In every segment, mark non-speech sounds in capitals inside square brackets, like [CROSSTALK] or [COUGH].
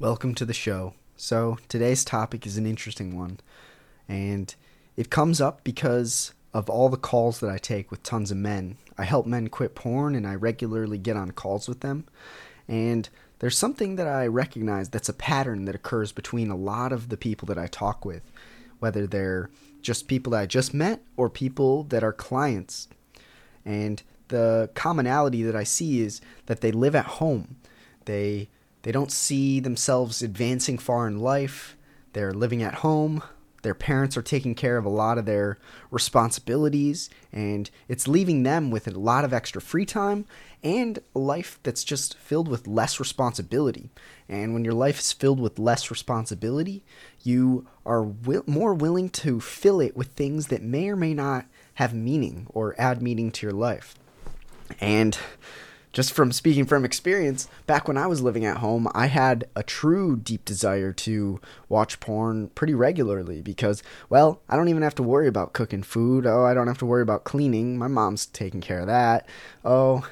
Welcome to the show. So, today's topic is an interesting one, and it comes up because of all the calls that I take with tons of men. I help men quit porn, and I regularly get on calls with them. And there's something that I recognize that's a pattern that occurs between a lot of the people that I talk with, whether they're just people that I just met or people that are clients. And the commonality that I see is that they live at home. They they don't see themselves advancing far in life. They're living at home. Their parents are taking care of a lot of their responsibilities, and it's leaving them with a lot of extra free time and a life that's just filled with less responsibility. And when your life is filled with less responsibility, you are wi- more willing to fill it with things that may or may not have meaning or add meaning to your life. And just from speaking from experience, back when I was living at home, I had a true deep desire to watch porn pretty regularly because, well, I don't even have to worry about cooking food. Oh, I don't have to worry about cleaning. My mom's taking care of that. Oh,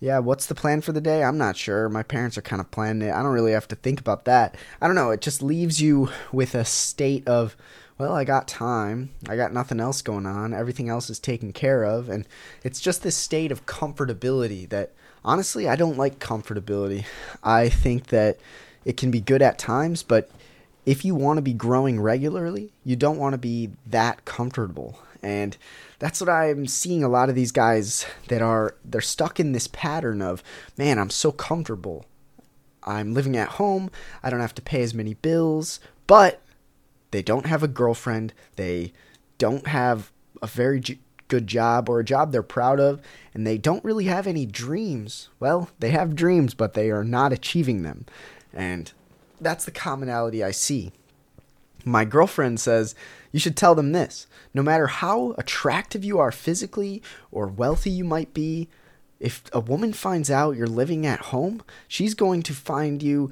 yeah, what's the plan for the day? I'm not sure. My parents are kind of planning it. I don't really have to think about that. I don't know. It just leaves you with a state of, well, I got time. I got nothing else going on. Everything else is taken care of. And it's just this state of comfortability that honestly, I don't like comfortability. I think that it can be good at times, but if you want to be growing regularly, you don't want to be that comfortable. And that's what I'm seeing a lot of these guys that are they're stuck in this pattern of, man, I'm so comfortable. I'm living at home. I don't have to pay as many bills, but they don't have a girlfriend. They don't have a very good job or a job they're proud of, and they don't really have any dreams. Well, they have dreams, but they are not achieving them. And that's the commonality I see. My girlfriend says, You should tell them this. No matter how attractive you are physically or wealthy you might be, if a woman finds out you're living at home, she's going to find you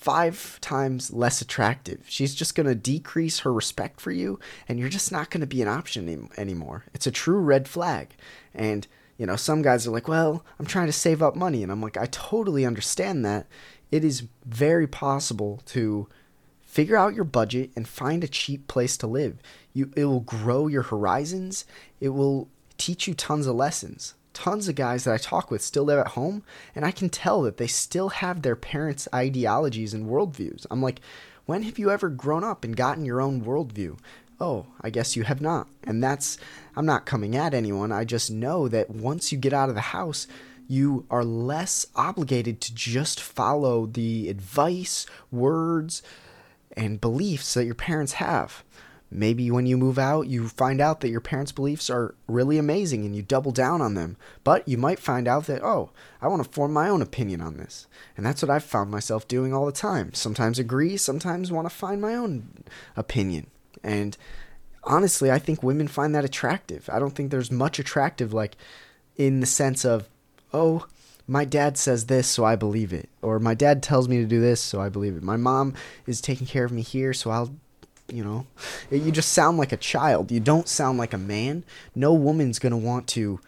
five times less attractive. She's just going to decrease her respect for you, and you're just not going to be an option any- anymore. It's a true red flag. And, you know, some guys are like, well, I'm trying to save up money. And I'm like, I totally understand that. It is very possible to figure out your budget and find a cheap place to live. You, it will grow your horizons, it will teach you tons of lessons tons of guys that I talk with still live at home, and I can tell that they still have their parents' ideologies and worldviews. I'm like, when have you ever grown up and gotten your own worldview? Oh, I guess you have not. And that's, I'm not coming at anyone. I just know that once you get out of the house, you are less obligated to just follow the advice, words, and beliefs that your parents have. Maybe when you move out, you find out that your parents' beliefs are really amazing and you double down on them. But you might find out that, oh, I want to form my own opinion on this. And that's what I've found myself doing all the time. Sometimes agree, sometimes want to find my own opinion. And honestly, I think women find that attractive. I don't think there's much attractive, like, in the sense of, oh, my dad says this, so I believe it. Or my dad tells me to do this, so I believe it. My mom is taking care of me here, so I'll you know? You just sound like a child. You don't sound like a man. No woman's going to want to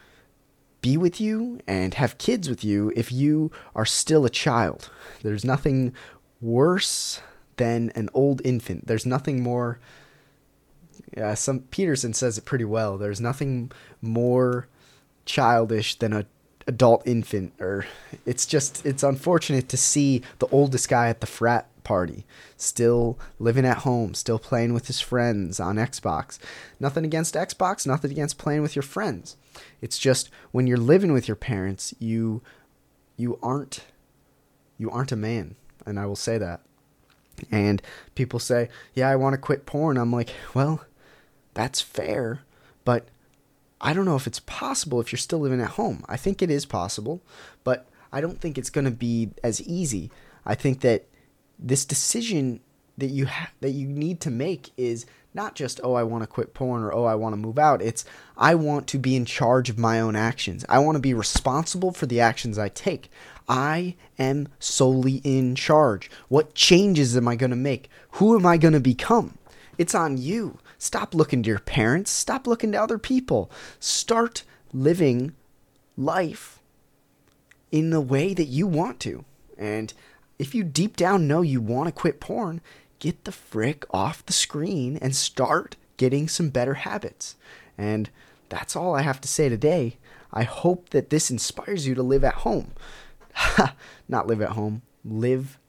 be with you and have kids with you if you are still a child. There's nothing worse than an old infant. There's nothing more yeah some peterson says it pretty well. There's nothing more childish than a adult infant or it's just it's unfortunate to see the oldest guy at the frat party, still living at home, still playing with his friends on Xbox. Nothing against Xbox, nothing against playing with your friends. It's just when you're living with your parents, you you aren't you aren't a man, and I will say that. And people say, "Yeah, I want to quit porn." I'm like, "Well, that's fair, but I don't know if it's possible if you're still living at home. I think it is possible, but I don't think it's going to be as easy. I think that this decision that you ha- that you need to make is not just oh I want to quit porn or oh I want to move out. It's I want to be in charge of my own actions. I want to be responsible for the actions I take. I am solely in charge. What changes am I going to make? Who am I going to become? It's on you. Stop looking to your parents. Stop looking to other people. Start living life in the way that you want to. And if you deep down know you want to quit porn, get the frick off the screen and start getting some better habits. And that's all I have to say today. I hope that this inspires you to live at home. [LAUGHS] Not live at home, live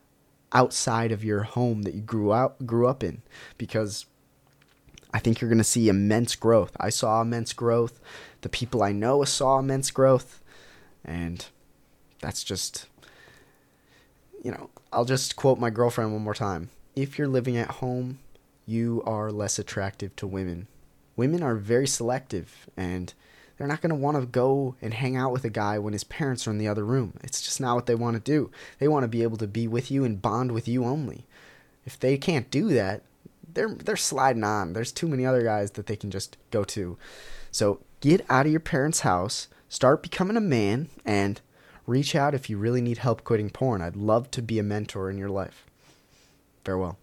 outside of your home that you grew out grew up in because I think you're going to see immense growth. I saw immense growth. The people I know saw immense growth. And that's just you know, I'll just quote my girlfriend one more time. If you're living at home, you are less attractive to women. Women are very selective and they're not going to want to go and hang out with a guy when his parents are in the other room. It's just not what they want to do. They want to be able to be with you and bond with you only. If they can't do that, they're they're sliding on. There's too many other guys that they can just go to. So, get out of your parents' house, start becoming a man and reach out if you really need help quitting porn. I'd love to be a mentor in your life. Farewell.